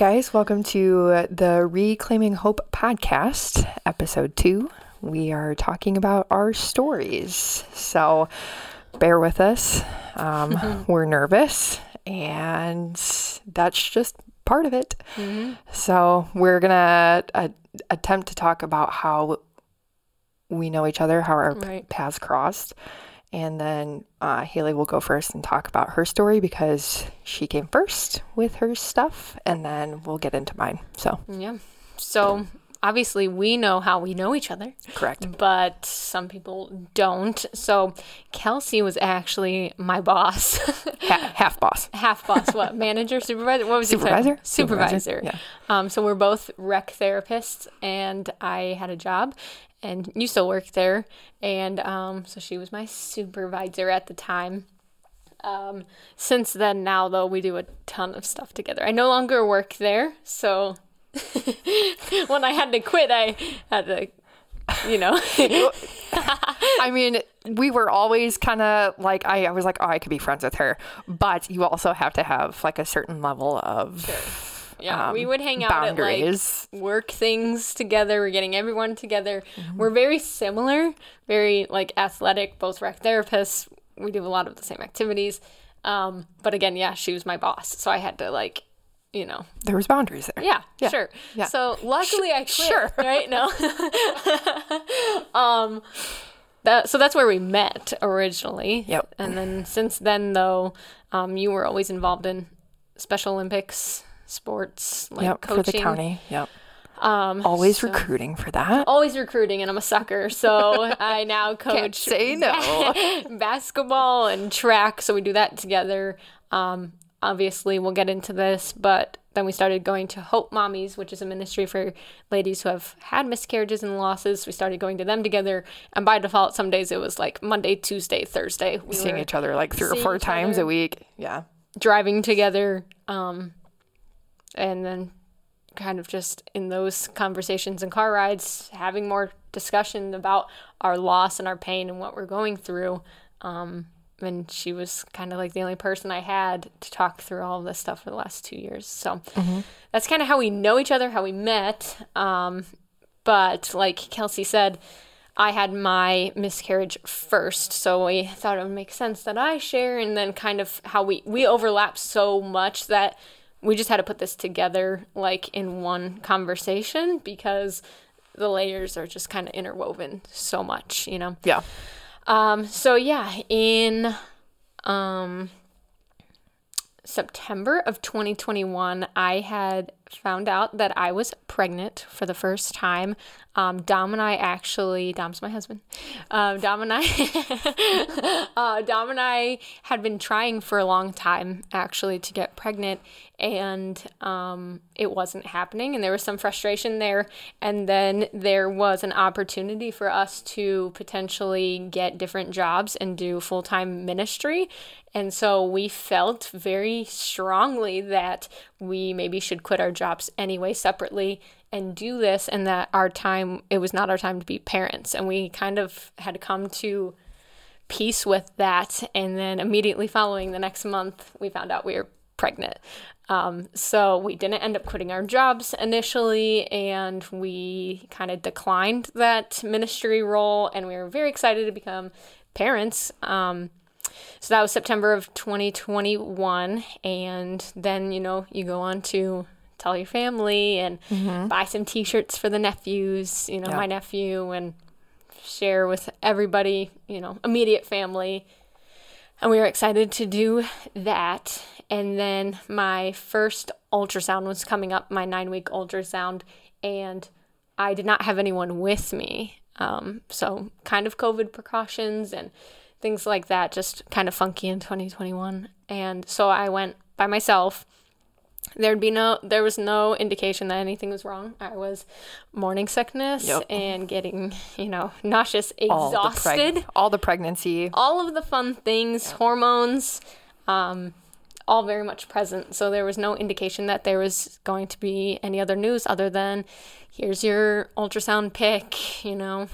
guys. Welcome to the Reclaiming Hope podcast, episode two. We are talking about our stories. So bear with us. Um, Mm-hmm. We're nervous, and that's just part of it. Mm-hmm. So we're going to uh, attempt to talk about how we know each other, how our Right. paths crossed. And then uh, Haley will go first and talk about her story because she came first with her stuff, and then we'll get into mine. So, Yeah. So obviously we know how we know each other, correct. but some people don't. So Kelsey was actually my boss, Ha- half boss. half boss. What manager, supervisor? What was? Supervisor? Supervisor. Supervisor, yeah. Um, so we're both rec therapists, and I had a job, and you still work there, and um, so she was my supervisor at the time. Um, since then, now though, we do a ton of stuff together. I no longer work there, so when I had to quit, I had to, you know, I mean, we were always kind of like, I, I was like, oh, I could be friends with her. But you also have to have like a certain level of yeah, we um, would hang out at like work things together. We're getting everyone together. We're very similar, very like athletic, both rec therapists. We do a lot of the same activities. Um, but again, yeah, she was my boss, so I had to like, you know, there was boundaries there. yeah, Yeah, sure. yeah. So luckily I quit, sure. right? now um that so that's where we met originally. Yep. And then since then though, um you were always involved in Special Olympics, sports, like Yep, coaching. for the county. Yep. Um Always so- recruiting for that. always recruiting and I'm a sucker. So I now coach Can't say no. basketball and track. So we do that together. Um, obviously, we'll get into this, but then we started going to Hope Mommies, which is a ministry for ladies who have had miscarriages and losses. We started going to them together, and by default, some days it was like Monday, Tuesday, Thursday. We Seeing each other like three or four times other. a week. Yeah. driving together, um, and then kind of just in those conversations and car rides, having more discussion about our loss and our pain and what we're going through. Um, and she was kind of like the only person I had to talk through all of this stuff for the last two years. So that's kind of how we know each other, how we met. Um, but like Kelsey said, I had my miscarriage first, so we thought it would make sense that I share, and then kind of how we we overlap so much that we just had to put this together like in one conversation because the layers are just kind of interwoven so much, you know. Yeah. Um, so yeah, in um September of 2021, I had found out that I was pregnant for the first time. Um, Dom and I actually, Dom's my husband. Um, Dom and I, uh, Dom and I had been trying for a long time actually to get pregnant, and um, it wasn't happening, and there was some frustration there. And then there was an opportunity for us to potentially get different jobs and do full time ministry. And so we felt very strongly that we maybe should quit our jobs anyway separately and do this, and that our time, it was not our time to be parents. And we kind of had come to peace with that. And then immediately following the next month, we found out we were pregnant. Um, so we didn't end up quitting our jobs initially, and we kind of declined that ministry role, and we were very excited to become parents. Um, so that was September of 2021. And then, you know, you go on to tell your family and buy some t shirts for the nephews, you know, Yeah. my nephew, and share with everybody, you know, immediate family. And we were excited to do that. And then my first ultrasound was coming up, my nine week ultrasound, and I did not have anyone with me. Um, so, kind of COVID precautions and things like that, just kind of funky in 2021. And so I went by myself. There'd be no, there was no indication that anything was wrong. I was morning sickness Yep. and getting, you know, nauseous, All the, exhausted preg- all the pregnancy. all of the fun things, hormones, um, all very much present. So there was no indication that there was going to be any other news other than here's your ultrasound pic, you know,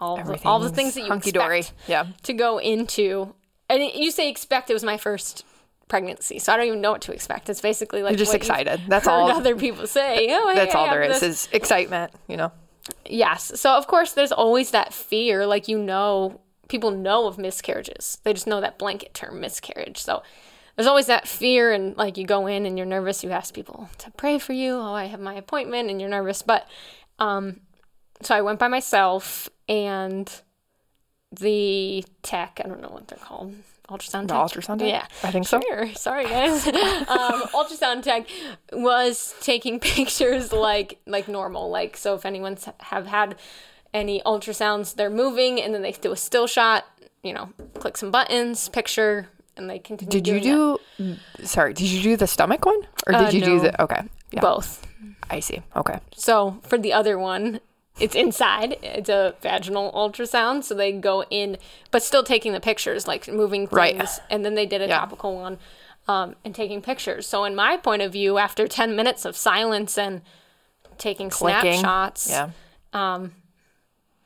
all the, all the things that you hunky dory. expect Yeah. to go into. And you say expect it was my first pregnancy. So I don't even know what to expect. It's basically like You're just excited. That's all- other people say. Oh, That's all there is, this." is excitement, you know? Yes. So of course there's always that fear, like you know, people know of miscarriages. They just know that blanket term miscarriage. So there's always that fear and like you go in and you're nervous, you ask people to pray for you. Oh, I have my appointment and you're nervous. But um so I went by myself and the tech, I don't know what they're called. Ultrasound The tech. ultrasound tech? Yeah. I think so. Sorry, guys. um, ultrasound tech was taking pictures like like normal. Like so, if anyone's have had any ultrasounds, they're moving, and then they do a still shot. You know, click some buttons, picture, and they continue. Did you do, sorry, did you do the stomach one? Or did Uh, you do the, okay. Yeah, both? I see. Okay. So for the other one, it's inside. It's a vaginal ultrasound, so they go in, but still taking the pictures, like moving things. Right. And then they did a Yeah. topical one, um, and taking pictures. So in my point of view, after ten minutes of silence and taking Clicking. snapshots, Yeah.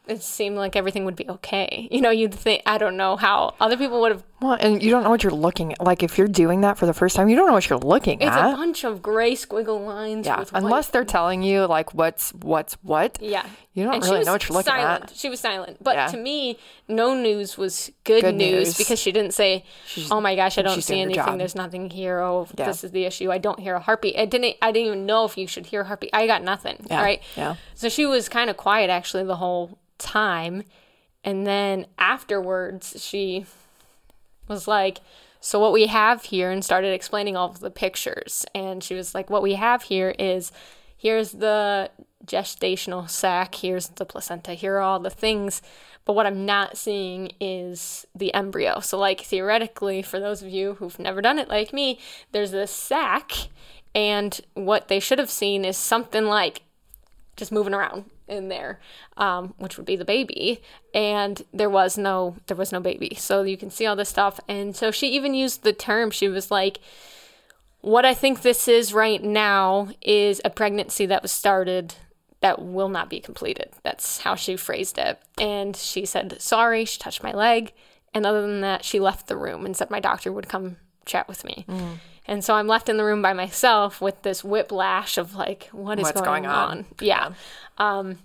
it seemed like everything would be okay. You know, you'd think I don't know how other people would have. Well, and you don't know what you're looking at. Like, if you're doing that for the first time, you don't know what you're looking It's at. It's a bunch of gray squiggle lines. yeah. with white- Unless they're telling you, like, what's, what's what. Yeah. You don't And really know what you're looking silent. at. She was silent. But Yeah. to me, no news was good, Good news, news. because she didn't say, "Oh my gosh, I don't see anything. There's nothing here. Oh, Yeah. this is the issue. I don't hear a heartbeat." I didn't. I didn't even know if you should hear a heartbeat. I got nothing. Yeah. Right. Yeah. So she was kind of quiet actually the whole time, and then afterwards she was like, So, what we have here, and started explaining all of the pictures. And she was like, What we have here is here's the gestational sac, here's the placenta, here are all the things. But what I'm not seeing is the embryo. So, like, theoretically, for those of you who've never done it like me, there's this sac, and what they should have seen is something like just moving around in there, um, which would be the baby. And there was no there was no baby, so you can see all this stuff. And so she even used the term. She was like, "What I think this is right now is a pregnancy that was started." That will not be completed. That's how she phrased it. And she said, Sorry, she touched my leg. And other than that, she left the room and said my doctor would come chat with me. And so I'm left in the room by myself with this whiplash of like, what is What's going, going on? on? Yeah. Um,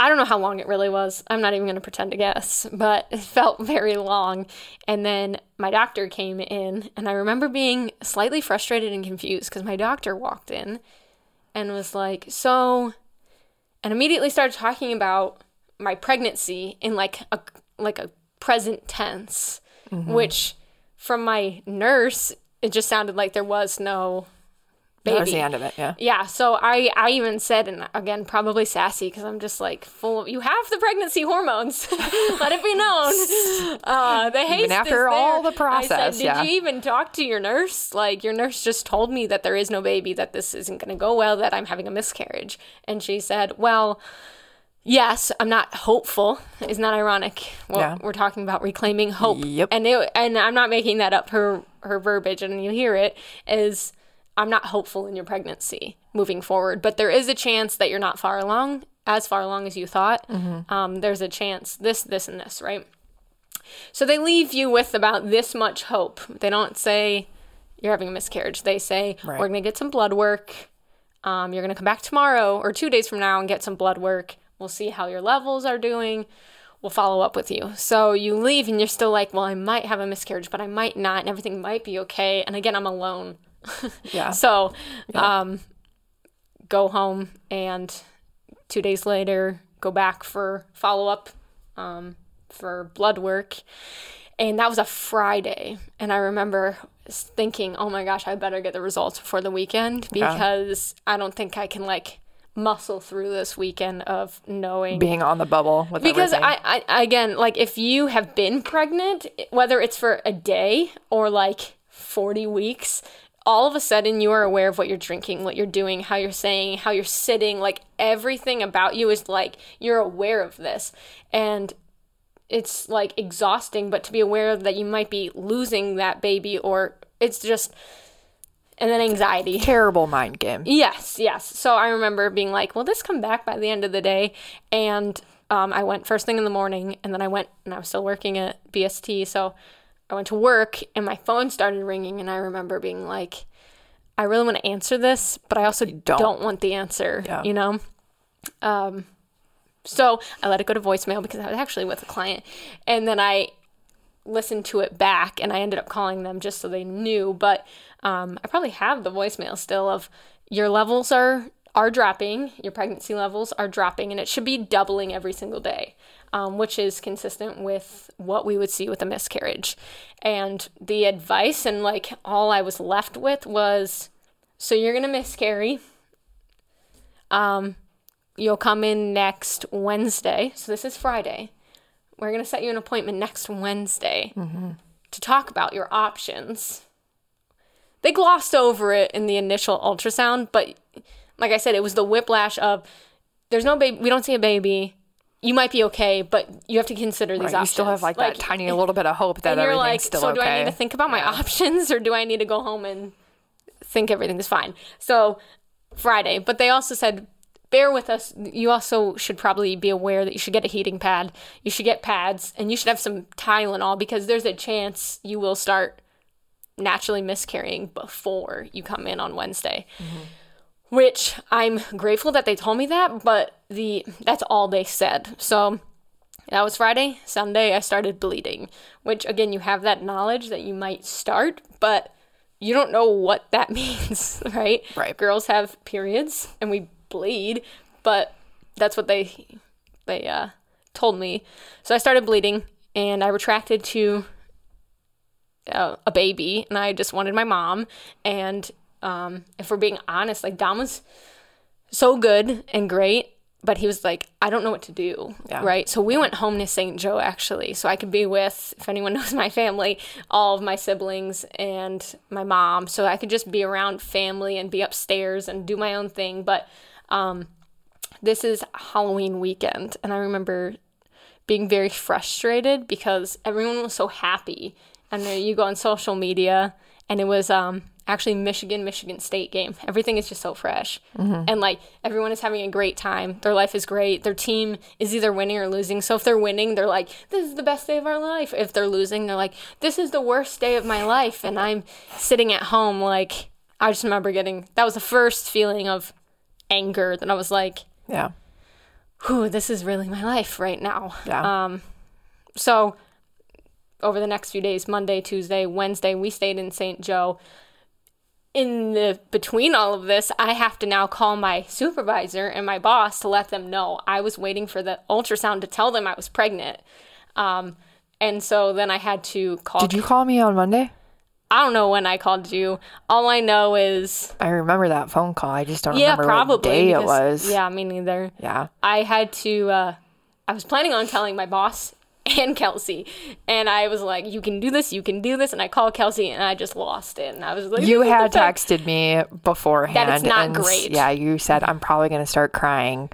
I don't know how long it really was. I'm not even going to pretend to guess, but it felt very long. And then my doctor came in, and I remember being slightly frustrated and confused because my doctor walked in and was like, So, and immediately started talking about my pregnancy in like a like a present tense, which from my nurse it just sounded like there was no baby. That was the end of it. Yeah. Yeah, so I I even said, and again probably sassy because I'm just like full. Of, you have the pregnancy hormones. Let it be known. Uh, the haste Even after all the I said, process, Did yeah. you even talk to your nurse? Like your nurse just told me that there is no baby, that this isn't going to go well, that I'm having a miscarriage, and she said, well. Yes, I'm not hopeful. Isn't that ironic? Well, Yeah. we're talking about reclaiming hope. Yep. And it, and I'm not making that up. Her her verbiage, and you hear it is, I'm not hopeful in your pregnancy moving forward, but there is a chance that you're not far along, as far along as you thought. Mm-hmm. Um, there's a chance this, this, and this, right? So they leave you with about this much hope. They don't say you're having a miscarriage. They say Right. we're gonna get some blood work. Um, you're gonna come back tomorrow or two days from now and get some blood work. We'll see how your levels are doing. We'll follow up with you. So you leave and you're still like, well, I might have a miscarriage, but I might not, and everything might be okay. And again, I'm alone. Yeah. So, um, go home and two days later go back for follow up, um, for blood work. And that was a Friday. And I remember thinking, oh my gosh, I better get the results before the weekend because I don't think I can like muscle through this weekend of knowing Being on the bubble with because. I, I again like if you have been pregnant whether it's for a day or like 40 weeks all of a sudden you are aware of what you're drinking what you're doing how you're saying how you're sitting like everything about you is like you're aware of this and it's like exhausting but to be aware that you might be losing that baby or it's just and then anxiety Terrible mind game. Yes, yes. So I remember being like, "Will this come back by the end of the day?" And um, I went first thing in the morning, and then I went, and I was still working at BST, so I went to work and my phone started ringing, and I remember being like, I really want to answer this, but I also don't, don't. want the answer, Yeah. you know? Um, so I let it go to voicemail because I was actually with a client. And then I listened to it back and I ended up calling them just so they knew. But um, I probably have the voicemail still of your levels are are dropping, your pregnancy levels are dropping, and it should be doubling every single day, um, which is consistent with what we would see with a miscarriage. And the advice and like all I was left with was, so you're gonna miscarry. Um, you'll come in next Wednesday. So this is Friday. We're going to set you an appointment next Wednesday mm-hmm. to talk about your options. They glossed over it in the initial ultrasound, but like I said, it was the whiplash of there's no baby, we don't see a baby. You might be okay, but you have to consider these Right, options. you still have like, that tiny little bit of hope that and you're everything's like, still so okay. do I need to think about my options or do I need to go home and think everything's fine? So Friday, but they also said, bear with us. You also should probably be aware that you should get a heating pad, you should get pads, and you should have some Tylenol because there's a chance you will start naturally miscarrying before you come in on Wednesday. Mm-hmm. Which I'm grateful that they told me that, but the that's all they said. So that was Friday. Sunday, I started bleeding, which again, you have that knowledge that you might start, but you don't know what that means, right? Right. Girls have periods and we bleed, but that's what they they uh, told me. So I started bleeding and I retracted to uh, a baby, and I just wanted my mom. And um, if we're being honest, like Dom was so good and great, but he was like, I don't know what to do. Yeah. Right. So we went home to St. Joe actually, so I could be with, if anyone knows my family, all of my siblings and my mom. So I could just be around family and be upstairs and do my own thing. But um, this is Halloween weekend, and I remember being very frustrated because everyone was so happy. And then you go on social media, and it was um, actually Michigan Michigan State game. Everything is just so fresh, and like everyone is having a great time. Their life is great. Their team is either winning or losing. So if they're winning, they're like, "This is the best day of our life." If they're losing, they're like, "This is the worst day of my life." And I'm sitting at home, like I just remember getting that was the first feeling of anger that I was like, yeah. whew, this is really my life right now. Yeah. Um, so over the next few days, Monday, Tuesday, Wednesday, we stayed in St. Joe. In the between all of this, I have to now call my supervisor and my boss to let them know I was waiting for the ultrasound to tell them I was pregnant. Um, and so then I had to call. Did you call me on Monday? I don't know when I called you. All I know is I remember that phone call. I just don't yeah, remember probably what day it was. Yeah, me neither. Yeah. I had to, uh, I was planning on telling my boss and Kelsey, and I was like, you can do this, you can do this. And I called Kelsey and I just lost it. And I was like, You had texted me beforehand. not and, great. Yeah, you said I'm probably going to start crying.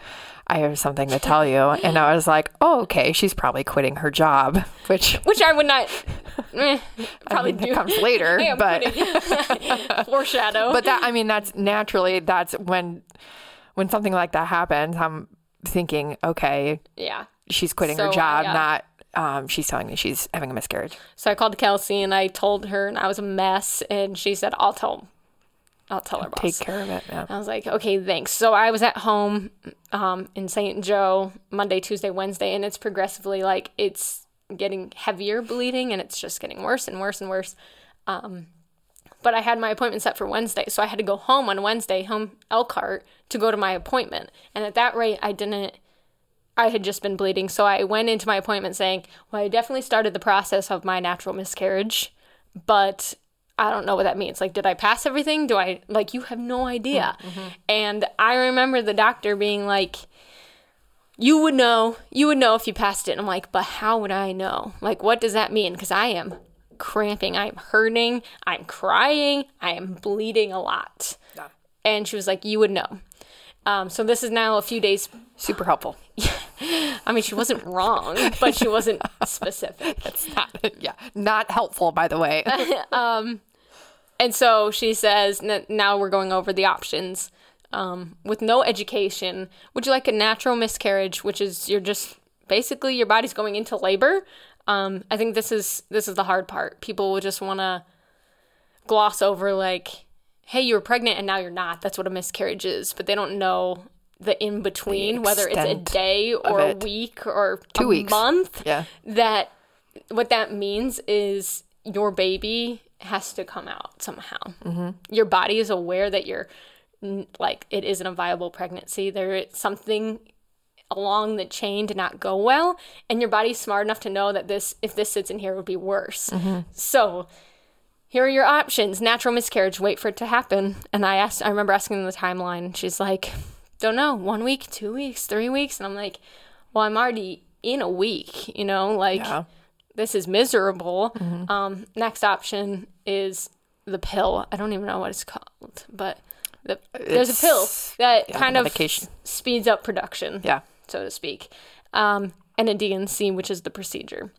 I have something to tell you, and I was like, "Oh, okay. She's probably quitting her job," which Which I would not, eh, probably mean, do. comes later, but foreshadow. but that I mean that's naturally that's when when something like that happens. I'm thinking, okay, yeah. she's quitting So, her job, yeah. not um, she's telling me she's having a miscarriage. So I called Kelsey and I told her, and I was a mess. And she said, I'll tell, I'll tell her boss. Take care of it. Yeah. I was like, okay, thanks. So I was at home um, in St. Joe Monday, Tuesday, Wednesday, and it's progressively like it's getting heavier bleeding and it's just getting worse and worse and worse. Um, but I had my appointment set for Wednesday, so I had to go home on Wednesday, home Elkhart, to go to my appointment. And at that rate, I didn't. I had just been bleeding, so I went into my appointment saying, "Well, I definitely started the process of my natural miscarriage, but I don't know what that means. Like, did I pass everything? Do I like you have no idea?" And I remember the doctor being like, "You would know. You would know if you passed it." And I'm like, "But how would I know? Like, what does that mean? Because I am cramping, I'm hurting, I'm crying, I am bleeding a lot." Yeah. And she was like, "You would know." Um, so this is now a few days Super helpful. I mean, she wasn't wrong, but she wasn't specific. It's not yeah, not helpful by the way. And so she says, "N- now we're going over the options. Um, with no education, would you like a natural miscarriage, which is you're just basically your body's going into labor? Um, I think this is this is the hard part. People will just want to gloss over like, "Hey, you were pregnant and now you're not." That's what a miscarriage is, but they don't know the in between, whether it's a day or a week or Two a weeks. month. Yeah. That what that means is your baby has to come out somehow. Mm-hmm. Your body is aware that you're like it isn't a viable pregnancy. There is something along the chain did not go well, and your body's smart enough to know that this if this sits in here it would be worse. So here are your options: natural miscarriage, wait for it to happen. And I asked, I remember asking the timeline. She's like, don't know, one week, two weeks, three weeks, and I'm like, well, I'm already in a week, you know, like Yeah. This is miserable. Um, next option is the pill. I don't even know what it's called, but the, there's a pill that yeah, kind of medication. speeds up production Yeah. so to speak, um, and a D&C, which is the procedure.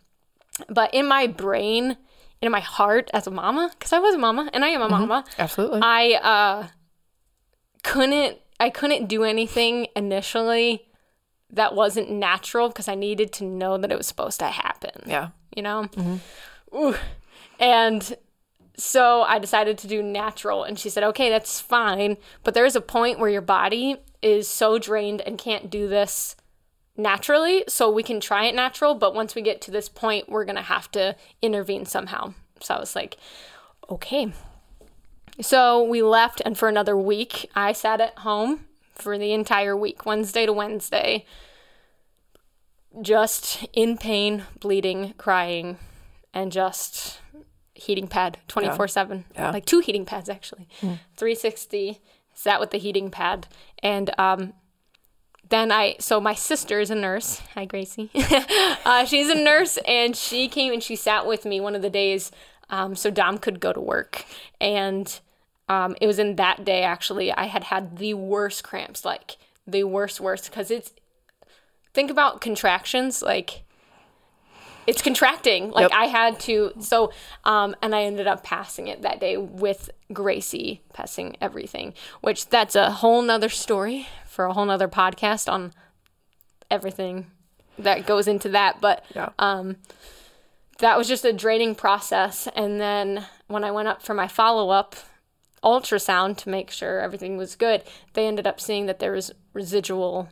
But in my brain, in my heart as a mama, because I was a mama and I am a mama, Absolutely. I uh, couldn't I couldn't do anything initially that wasn't natural because I needed to know that it was supposed to happen yeah. You know? Mm-hmm. Ooh. And so I decided to do natural. And she said, okay, that's fine. But there is a point where your body is so drained and can't do this naturally. So we can try it natural. But once we get to this point, we're going to have to intervene somehow. So I was like, okay. So we left. And for another week, I sat at home for the entire week, Wednesday to Wednesday just in pain, bleeding, crying, and just heating pad 24 7. Yeah. Like two heating pads, actually. 360, sat with the heating pad. And um, then I, so my sister is a nurse. Hi, Gracie. uh, she's a nurse, and she came and she sat with me one of the days um, so Dom could go to work. And um, it was in that day, actually, I had had the worst cramps, like the worst, worst, because it's, think about contractions like it's contracting like Yep. i had to so um and i ended up passing it that day with gracie passing everything which that's a whole nother story for a whole nother podcast on everything that goes into that but Yeah. that was just a draining process. And then when I went up for my follow up ultrasound to make sure everything was good, they ended up seeing that there was residual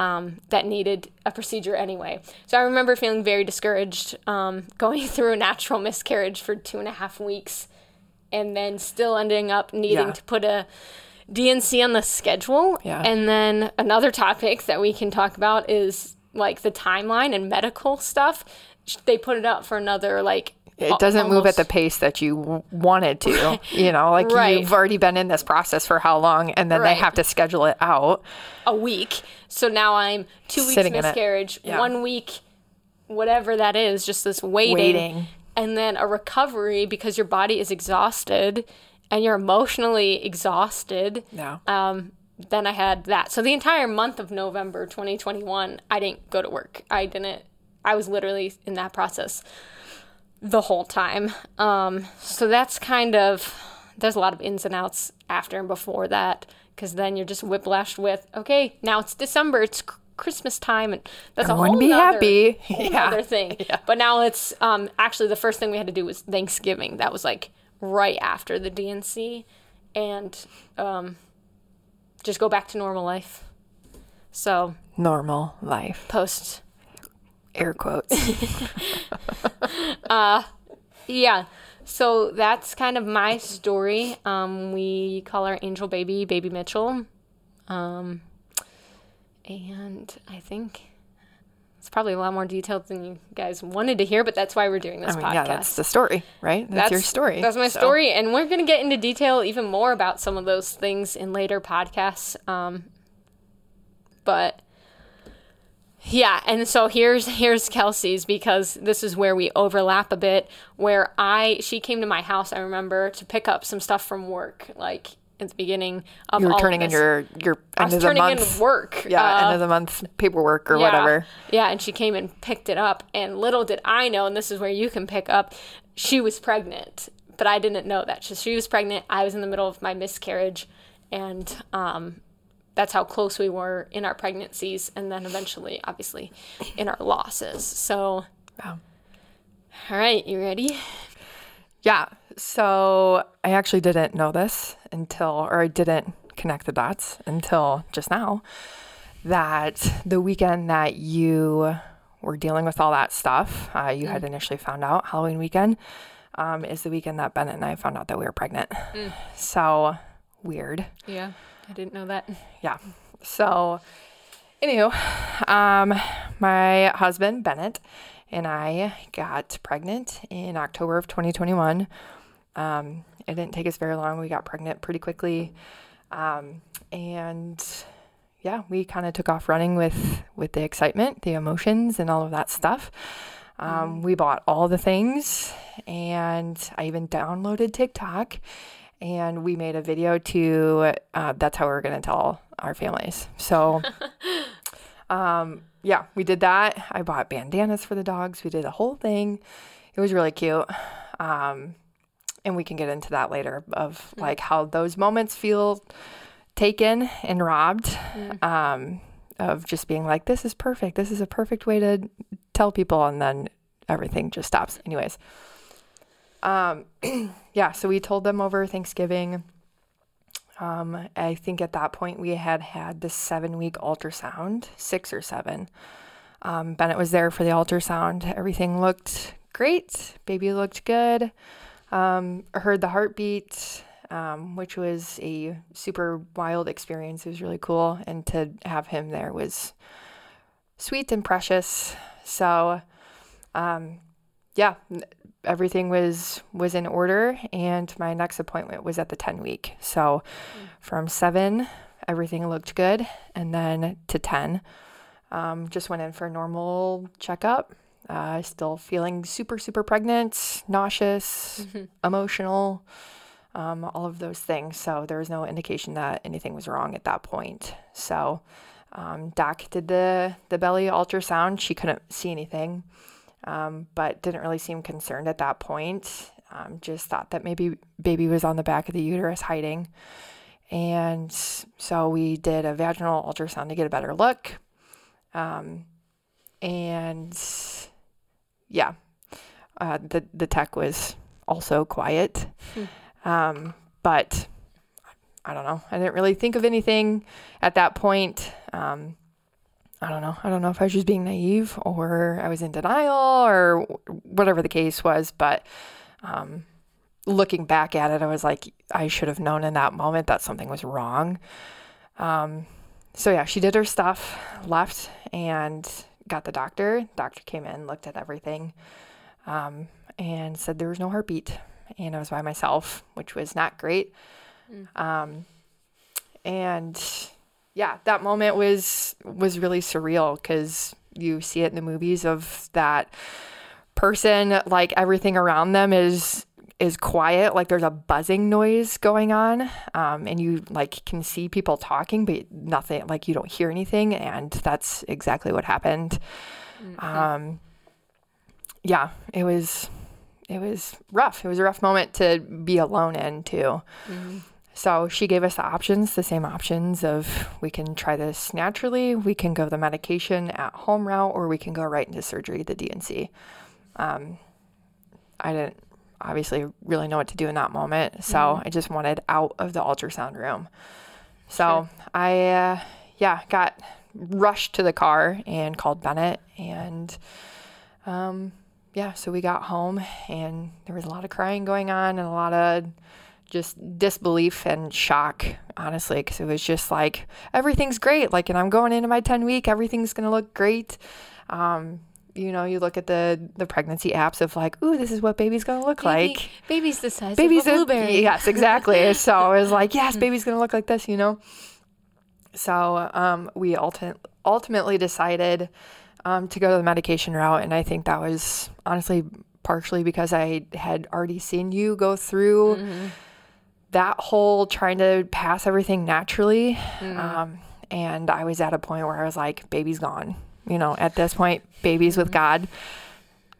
um, that needed a procedure anyway. So I remember feeling very discouraged um, going through a natural miscarriage for two and a half weeks and then still ending up needing Yeah. to put a D&C on the schedule. Yeah. And then another topic that we can talk about is like the timeline and medical stuff. They put it up for another like It doesn't move at the pace that you wanted to. You know, like Right. you've already been in this process for how long, and then Right. they have to schedule it out. a week. So now I'm two weeks Sitting miscarriage, Yeah. one week, whatever that is, just this waiting, Waiting. and then a recovery because your body is exhausted and you're emotionally exhausted. Yeah. Um, then I had that. So the entire month of November 2021, I didn't go to work. I didn't. I was literally in that process the whole time. Um, so that's kind of there's a lot of ins and outs after and before that because then you're just whiplashed with okay now it's December it's Christmas time and that's Everyone a whole be nother, happy. whole Yeah. other thing. But now it's um, actually the first thing we had to do was Thanksgiving. That was like right after the D&C and um, just go back to normal life. So Normal life. post Air quotes. Yeah. So that's kind of my story. Um, we call our angel baby Baby Mitchell. Um, and I think it's probably a lot more detailed than you guys wanted to hear, but that's why we're doing this I mean, podcast. yeah, that's the story, right? That's, your story. That's my So, story, and we're gonna get into detail even more about some of those things in later podcasts. Um, but yeah, and so here's here's Kelsey's because this is where we overlap a bit. Where I she came to my house, I remember to pick up some stuff from work, like at the beginning of You were turning in your your I end was of the turning month. in work. Yeah, uh, end of the month paperwork or yeah. whatever. Yeah, and she came and picked it up. And little did I know, and this is where you can pick up, she was pregnant, but I didn't know that. So she was pregnant. I was in the middle of my miscarriage, and um, that's how close we were in our pregnancies, and then eventually, obviously, in our losses. So Yeah. All right, you ready? Yeah. So I actually didn't know this until, or I didn't connect the dots until just now that the weekend that you were dealing with all that stuff, uh, you had initially found out Halloween weekend, um, is the weekend that Bennett and I found out that we were pregnant. So weird. Yeah, I didn't know that. Yeah. So, anywho, um, my husband Bennett and I got pregnant in October of 2021. Um, it didn't take us very long. We got pregnant pretty quickly, um, and yeah, we kind of took off running with with the excitement, the emotions, and all of that stuff. Um, we bought all the things, and I even downloaded TikTok, and we made a video to. Uh, that's how we are going to tell our families. So, um, yeah, we did that. I bought bandanas for the dogs. We did a whole thing. It was really cute. Um, and we can get into that later of like how those moments feel taken and robbed um, of just being like, this is perfect. This is a perfect way to tell people. And then everything just stops. Anyways. Um, yeah, so we told them over Thanksgiving. Um, I think at that point we had had the seven week ultrasound, six or seven. Um, Bennett was there for the ultrasound. Everything looked great. Baby looked good. Um, heard the heartbeat, um, which was a super wild experience. It was really cool. And to have him there was sweet and precious. So, um, yeah, everything was was in order and my next appointment was at the 10 week. So from 7 everything looked good and then to 10 um, just went in for a normal checkup. Uh, still feeling super super pregnant nauseous emotional um, all of those things. So there was no indication that anything was wrong at that point. So um, doc did the the belly ultrasound. She couldn't see anything um, but didn't really seem concerned at that point. Um, just thought that maybe baby was on the back of the uterus hiding. And so we did a vaginal ultrasound to get a better look. Um, and yeah, uh, the, the tech was also quiet. Um, but I don't know. I didn't really think of anything at that point. Um, I don't know. I don't know if I was just being naive or I was in denial or whatever the case was. But um, looking back at it, I was like, I should have known in that moment that something was wrong. Um, so yeah, she did her stuff, left, and got the doctor. Doctor came in, looked at everything, um, and said there was no heartbeat. And I was by myself, which was not great. Um, and yeah, that moment was was really surreal because you see it in the movies of that person like everything around them is is quiet like there's a buzzing noise going on um, and you like can see people talking but nothing like you don't hear anything and that's exactly what happened. Um, yeah it was it was rough. It was a rough moment to be alone in too so she gave us the options, the same options of we can try this naturally, we can go the medication at home route, or we can go right into surgery, the D&C. Um, I didn't obviously really know what to do in that moment, so I just wanted out of the ultrasound room. So I, uh, yeah, got rushed to the car and called Bennett, and um, yeah, so we got home, and there was a lot of crying going on and a lot of just disbelief and shock, honestly, because it was just like everything's great. Like, and I'm going into my 10 week, everything's gonna look great. Um, you know, you look at the the pregnancy apps of like, ooh, this is what baby's gonna look Baby- like. baby's the size Baby's of a a- blueberry. yes, exactly. so I was like, yes, baby's gonna look like this, you know. So um, we ulti- ultimately decided um, to go to the medication route, and I think that was honestly partially because I had already seen you go through that whole trying to pass everything naturally. Um, and I was at a point where I was like, baby's gone. You know, at this point, baby's with God.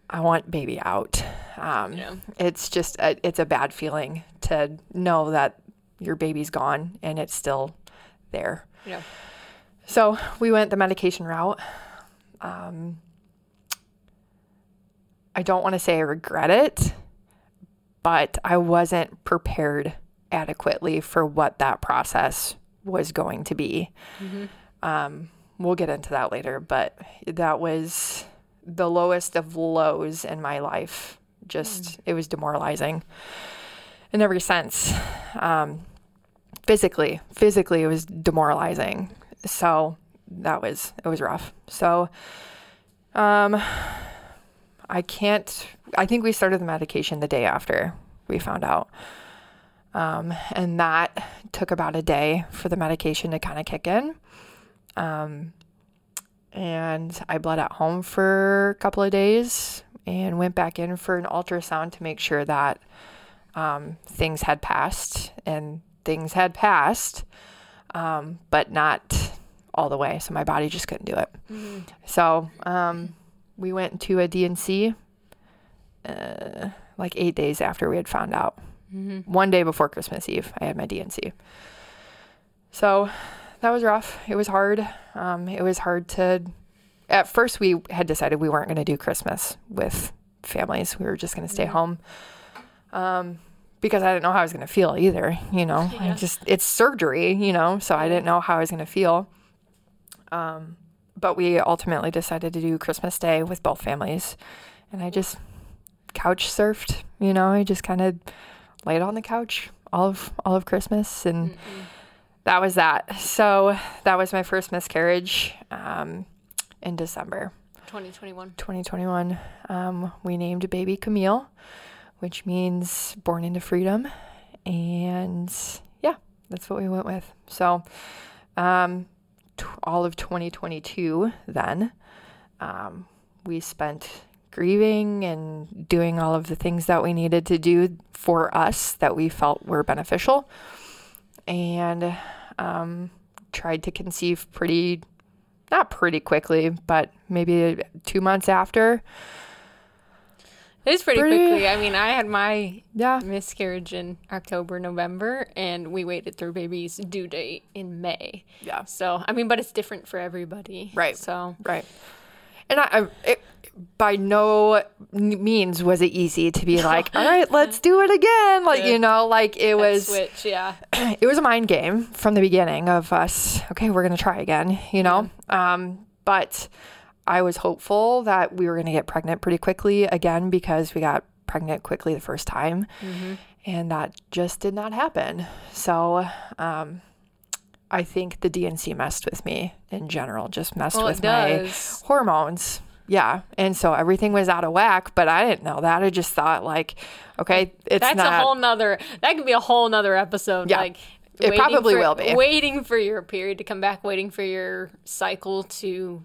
I want baby out. Um, Yeah. It's just, a, it's a bad feeling to know that your baby's gone and it's still there. Yeah. So we went the medication route. Um, I don't want to say I regret it, but I wasn't prepared adequately for what that process was going to be. Um, we'll get into that later, but that was the lowest of lows in my life. Just, it was demoralizing in every sense. Um, physically, physically, it was demoralizing. So that was, it was rough. So, um, I can't, I think we started the medication the day after we found out. Um, and that took about a day for the medication to kind of kick in. Um, and I bled at home for a couple of days and went back in for an ultrasound to make sure that um, things had passed and things had passed, um, but not all the way. So my body just couldn't do it. So um, we went to a D&C uh, like eight days after we had found out. One day before Christmas Eve, I had my D&C. So that was rough. It was hard. Um, it was hard to. At first, we had decided we weren't going to do Christmas with families. We were just going to stay home. Um, because I didn't know how I was going to feel either. You know, I just it's surgery. You know, so I didn't know how I was going to feel. Um, but we ultimately decided to do Christmas Day with both families, and I just couch surfed. You know, I just kind of laid on the couch all of all of Christmas, and that was that. So that was my first miscarriage um, in December 2021. 2021. Um, we named baby Camille, which means born into freedom, and yeah, that's what we went with. So um, t- all of 2022, then um, we spent grieving and doing all of the things that we needed to do for us that we felt were beneficial and um, tried to conceive pretty not pretty quickly but maybe two months after It was pretty, Pretty- quickly. I mean, I had my yeah miscarriage in October, November, and we waited through baby's due date in May. yeah So, I mean, but it's different for everybody. Right. So, right and i, I it, by no means was it easy to be like all right let's do it again. Like you know like it was switch, yeah. it was a mind game from the beginning of us okay we're gonna try again you know? Um, but i was hopeful that we were gonna get pregnant pretty quickly again because we got pregnant quickly the first time. And that just did not happen. So um, i think the D&C messed with me in general just messed Well, with my hormones yeah and so everything was out of whack but i didn't know that i just thought like okay it's That's not a whole nother. That could be a whole nother episode. Yeah. Like It waiting probably for- will be. Waiting for your period to come back, waiting for your cycle to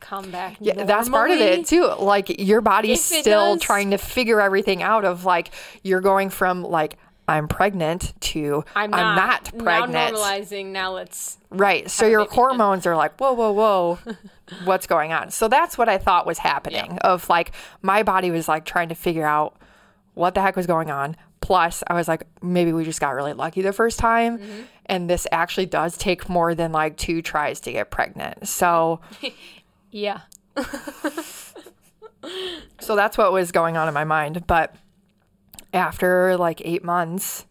come back. Yeah, that's part of it too. Like your body's still does- trying to figure everything out of like you're going from like I'm pregnant to I'm not, not pregnant. Now normalizing. Now let's. right. So your hormones are like, whoa, whoa, whoa. What's going on? So that's what I thought was happening. Of like my body was like trying to figure out what the heck was going on. Plus, I was like, maybe we just got really lucky the first time. Mm-hmm. And this actually does take more than like two tries to get pregnant. So Yeah. So that's what was going on in my mind. But after like eight months,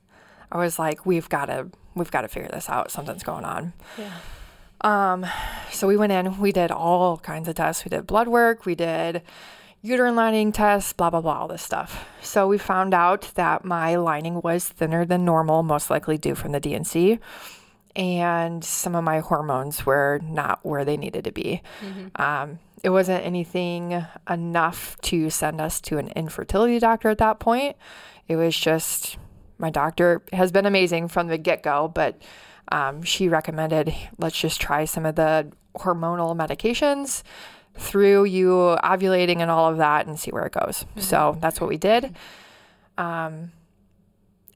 I was like, we've got to, we've got to figure this out. Something's going on. Yeah. Um, so we went in, we did all kinds of tests. We did blood work, we did uterine lining tests, blah, blah, blah, all this stuff. So we found out that my lining was thinner than normal, most likely due from the D&C. And some of my hormones were not where they needed to be. Um, it wasn't anything enough to send us to an infertility doctor at that point. It was just my doctor has been amazing from the get go, but um, she recommended let's just try some of the hormonal medications through you ovulating and all of that and see where it goes. So that's what we did. Um,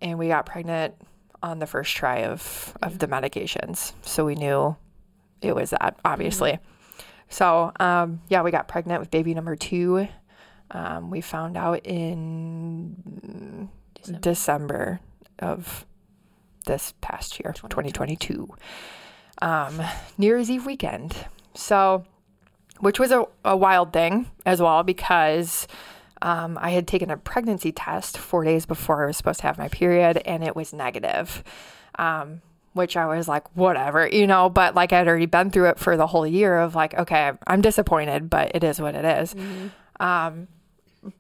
and we got pregnant on the first try of, of the medications. So we knew it was that, obviously. So, um, yeah, we got pregnant with baby number two. Um, we found out in December. December of this past year, 2022, um, New Year's Eve weekend. So, which was a, a wild thing as well because um, I had taken a pregnancy test four days before I was supposed to have my period, and it was negative. Um, which I was like, whatever, you know, but like I'd already been through it for the whole year of like, okay, I'm disappointed, but it is what it is. Mm-hmm. Um,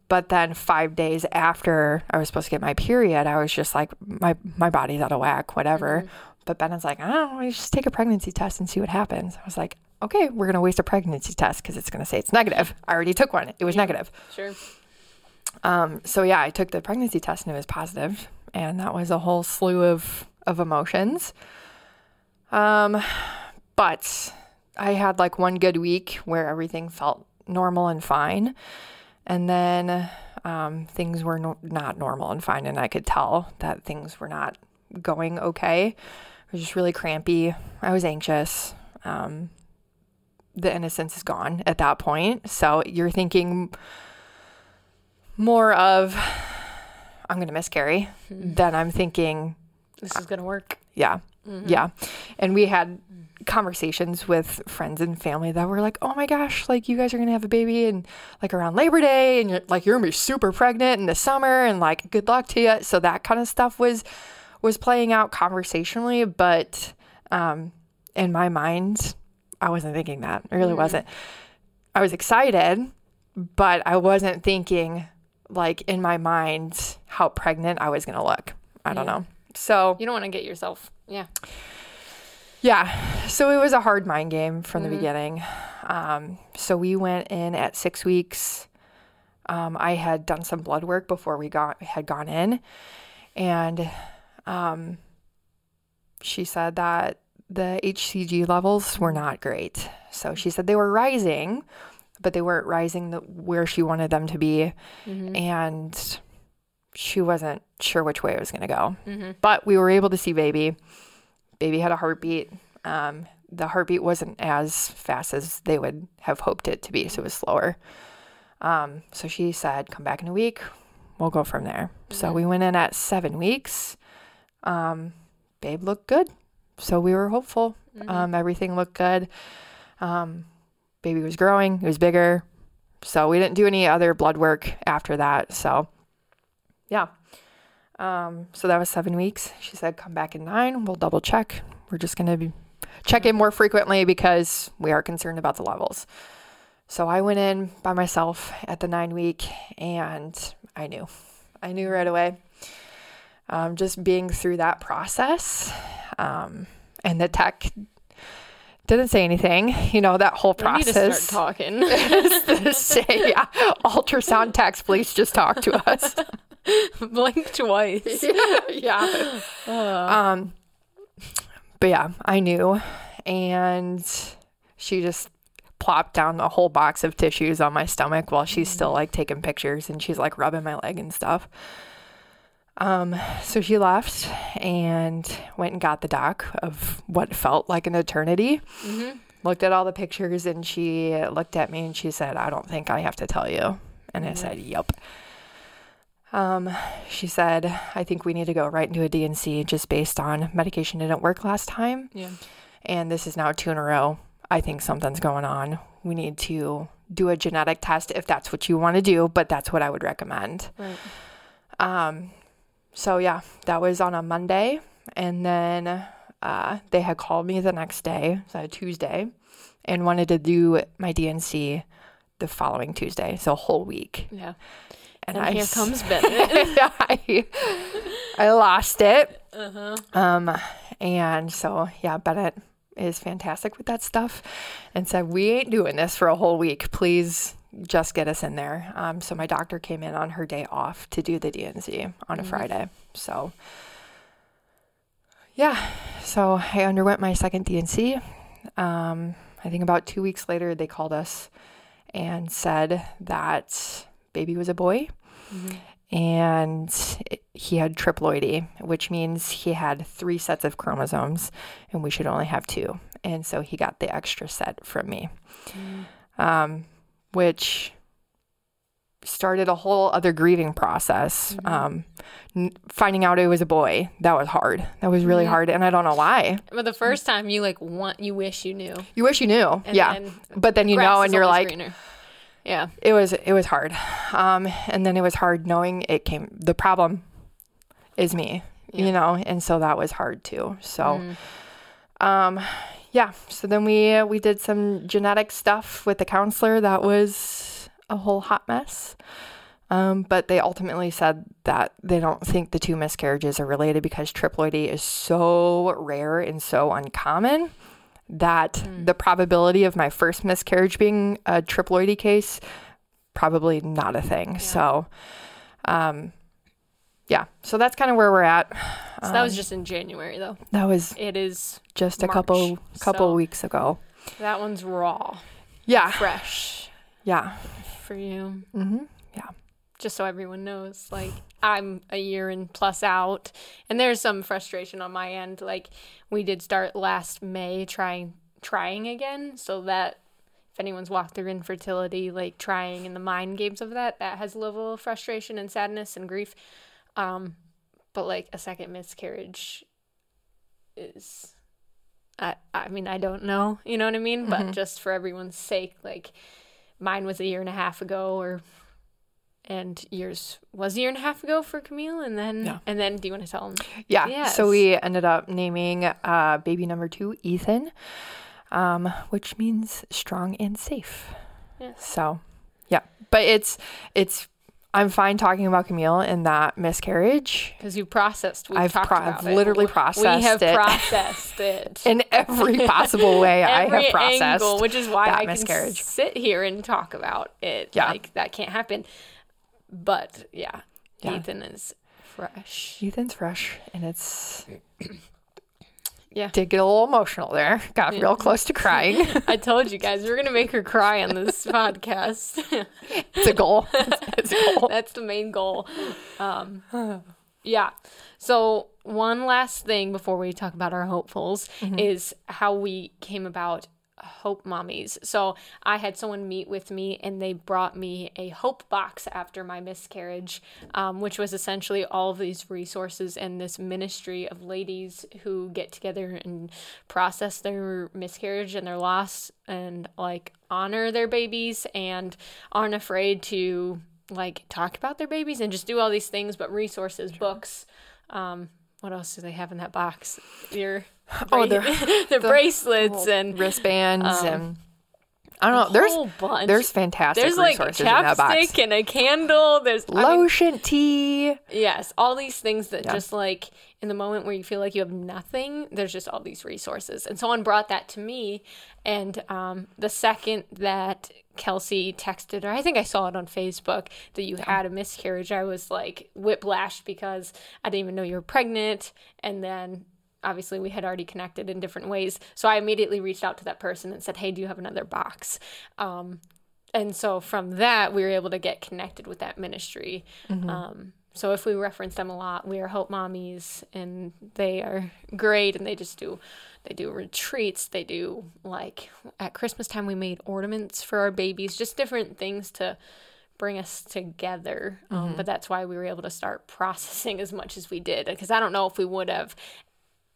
but then five days after I was supposed to get my period, I was just like, my, my body's out of whack, whatever. Mm-hmm. But Bennett's like, I don't know, just take a pregnancy test and see what happens. I was like, okay, we're going to waste a pregnancy test because it's going to say it's negative. I already took one. It was negative. Sure. Um, so yeah, I took the pregnancy test and it was positive, and that was a whole slew of of emotions. Um, but I had like one good week where everything felt normal and fine, and then um, things were no- not normal and fine, and I could tell that things were not going okay. I was just really crampy. I was anxious. Um, the innocence is gone at that point. So you're thinking more of I'm going to miscarry than I'm thinking, This is gonna work. yeah, yeah. And we had conversations with friends and family that were like, oh my gosh, like you guys are going to have a baby and like around Labor Day and you're like, you're going to be super pregnant in the summer and like good luck to you. So that kind of stuff was, was playing out conversationally, but um, in my mind, I wasn't thinking that. I really wasn't. I was excited, but I wasn't thinking like in my mind how pregnant I was going to look. I don't know. So, You don't want to get yourself. Yeah. Yeah. So it was a hard mind game from the beginning. Um, so we went in at six weeks. Um, I had done some blood work before we got had gone in, and um, she said that the HCG levels were not great. So she said they were rising, but they weren't rising the, where she wanted them to be, and she wasn't sure which way it was going to go. But we were able to see baby. Baby had a heartbeat. Um, the heartbeat wasn't as fast as they would have hoped it to be, so it was slower. Um, so she said, "Come back in a week. We'll go from there." So we went in at seven weeks. Um, babe looked good, so we were hopeful. Um, everything looked good. Um, baby was growing; it was bigger. So we didn't do any other blood work after that. So, yeah. Um, so that was seven weeks. She said, "Come back in nine. We'll double check. We're just gonna be check in more frequently because we are concerned about the levels." So I went in by myself at the nine week, and I knew, I knew right away. Um, just being through that process, um, and the tech didn't say anything. You know that whole to process. start talking. say, yeah, ultrasound techs, please just talk to us. Blink twice. yeah. Um, but yeah, I knew, and she just plopped down a whole box of tissues on my stomach while she's still like taking pictures and she's like rubbing my leg and stuff. Um, so she left and went and got the doc of what felt like an eternity. Looked at all the pictures and she looked at me and she said, I don't think I have to tell you. And I said, Yep. Um, she said, I think we need to go right into a D&C just based on medication didn't work last time. Yeah. And this is now two in a row. I think something's going on. We need to do a genetic test if that's what you want to do, but that's what I would recommend. Right. Um, so yeah, that was on a Monday, and then uh, they had called me the next day, so Tuesday, and wanted to do my D&C the following Tuesday, so a whole week. Yeah. And, And I here comes Bennett. I, I lost it. uh-huh. Um, and so yeah, Bennett is fantastic with that stuff, and said we ain't doing this for a whole week. Please just get us in there. Um, so my doctor came in on her day off to do the D&C on a Friday. So yeah, so I underwent my second D&C. Um, I think about two weeks later, they called us and said that baby was a boy and he had triploidy, which means he had three sets of chromosomes, and we should only have two. And so he got the extra set from me, um, which started a whole other grieving process. Um, n- finding out it was a boy, that was hard. That was really Yeah. hard, and I don't know why. But the first time you like want, you wish you knew. You wish you knew, And yeah. then But then you know, and you're like, greener. Yeah. it was it was hard. Um, and then it was hard knowing it came. The problem is me, Yeah. you know, and so that was hard too. So. Mm. Um, yeah. So then we we did some genetic stuff with the counselor. That was a whole hot mess. Um, but they ultimately said that they don't think the two miscarriages are related because triploidy is so rare and so uncommon that the probability of my first miscarriage being a triploidy case probably not a thing. So, um, yeah. So that's kind of where we're at. So that was Um, just in January, though. that was It is. just a couple couple so- weeks ago. That one's raw, Yeah, fresh yeah, for you. mm-hmm. Yeah, just so everyone knows like i'm a year and plus out. And there's some frustration on my end. Like we did start last may trying trying again. So that if anyone's walked through infertility like trying in the mind games of that that has a level of frustration and sadness and grief. Um but like a second miscarriage is i i mean i don't know. You know what i mean? But Mhm. just for everyone's sake like mine was a year and a half ago or and yours was a year and a half ago for Camille, and then Yeah. and then do you want to tell them? Yeah. Yes. So we ended up naming uh, baby number two Ethan, um, which means strong and safe. Yeah. So, yeah, but it's it's. I'm fine talking about Camille and that miscarriage Because you processed. We've I've talked pro- I've it. literally We- processed We have it. processed it. in every possible way. I have processed. angle, which is why I can miscarriage. sit here and talk about it. Yeah. Like that can't happen. But yeah, Yeah. Ethan is fresh. Ethan's fresh, and it's. Yeah. Did get a little emotional there. Got Yeah. real close to crying. I told you guys we are gonna make her cry on this podcast. it's a goal. It's a goal. That's the main goal. Um, yeah. So one last thing before we talk about our hopefuls is how we came about hope mommies. So I had someone meet with me and they brought me a hope box after my miscarriage, um, which was essentially all of these resources and this ministry of ladies who get together and process their miscarriage and their loss and like honor their babies and aren't afraid to like talk about their babies and just do all these things but resources books um what else do they have in that box your Oh, the- the, the bracelets Little and wristbands um, and I don't know. There's bunch. there's fantastic there's like resources in that box. chapstick and a candle there's I mean, Lotion, tea. yes all these things that Yeah. just like in the moment where you feel like you have nothing there's just all these resources and someone brought that to me and um, the second that kelsey texted or i think i saw it on facebook that you had a miscarriage i was like whiplashed because i didn't even know you were pregnant and then obviously we had already connected in different ways. So i immediately reached out to that person and said hey do you have another box? Um, and so from that we were able to get connected with that ministry. Um, so if we reference them a lot we are hope mommies and they are great and they just do they do retreats. They do like at christmas time we made ornaments for our babies just different things to bring us together. Um, but that's why we were able to start processing as much as we did because i don't know if we would have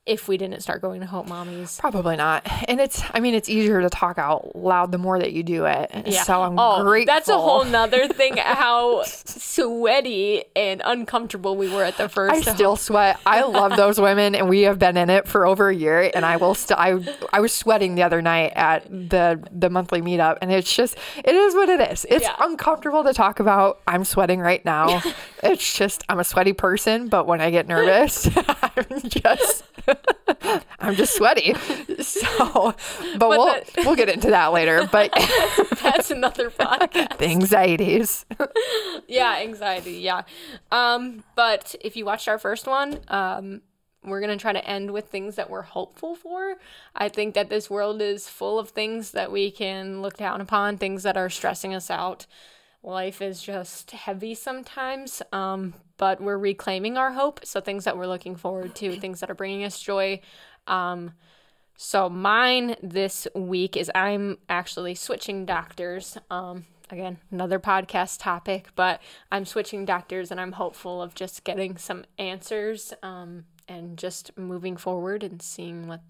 if we didn't start going to hope mommies Probably not. And it's I mean it's easier to talk out loud the more that you do it. Yeah. So I'm oh, grateful. that's a whole nother thing. How sweaty and uncomfortable we were at the first. I still sweat. I love those women, and we have been in it for over a year. And I will still. I I was sweating the other night at the the monthly meetup, and it's just it is what it is. It's Yeah. uncomfortable to talk about. I'm sweating right now. it's just I'm a sweaty person, but when I get nervous, I'm just I'm just sweaty. So, but, we'll that- we'll get into that later. But That's another podcast. the anxieties. yeah, anxiety. Yeah. Um, but if you watched our first one, um, we're gonna try to end with things that we're hopeful for. I think that this world is full of things that we can look down upon, things that are stressing us out. Life is just heavy sometimes, um, but we're reclaiming our hope. So things that we're looking forward to, things that are bringing us joy. Um, so mine this week is I'm actually switching doctors. Um, again, another podcast topic, but I'm switching doctors and I'm hopeful of just getting some answers um, and just moving forward and seeing what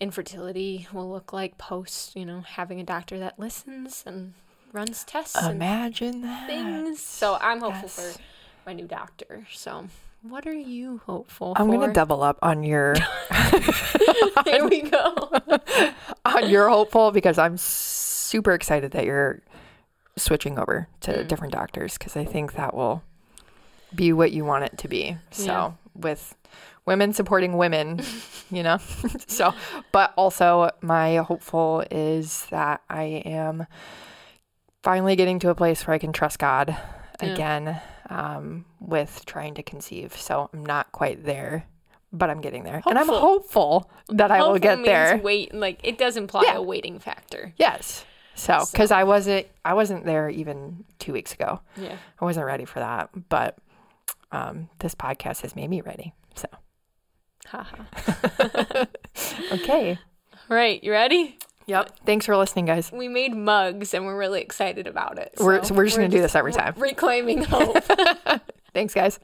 infertility will look like post, you know, having a doctor that listens and runs tests and Imagine that. things. So I'm hopeful Yes. for my new doctor. So what are you hopeful I'm for? gonna double up on your Here we go. on your hopeful because I'm super excited that you're switching over to Mm. different doctors because I think that will be what you want it to be. So Yeah. with women supporting women, you know. so, but also my hopeful is that I am finally getting to a place where I can trust God Yeah. again um, with trying to conceive. So I'm not quite there, but I'm getting there, and I'm Hopeful. hopeful that I will Hopeful get means there. Wait, like it does imply Yeah. a waiting factor. Yes. So, So- because I wasn't, I wasn't there even two weeks ago. Yeah. I wasn't ready for that, but um, this podcast has made me ready. So, Haha. okay. right, you ready? Yep. Thanks for listening, guys. We made mugs and we're really excited about it. So we're, so we're just going to do this every time. Reclaiming hope. Thanks, guys.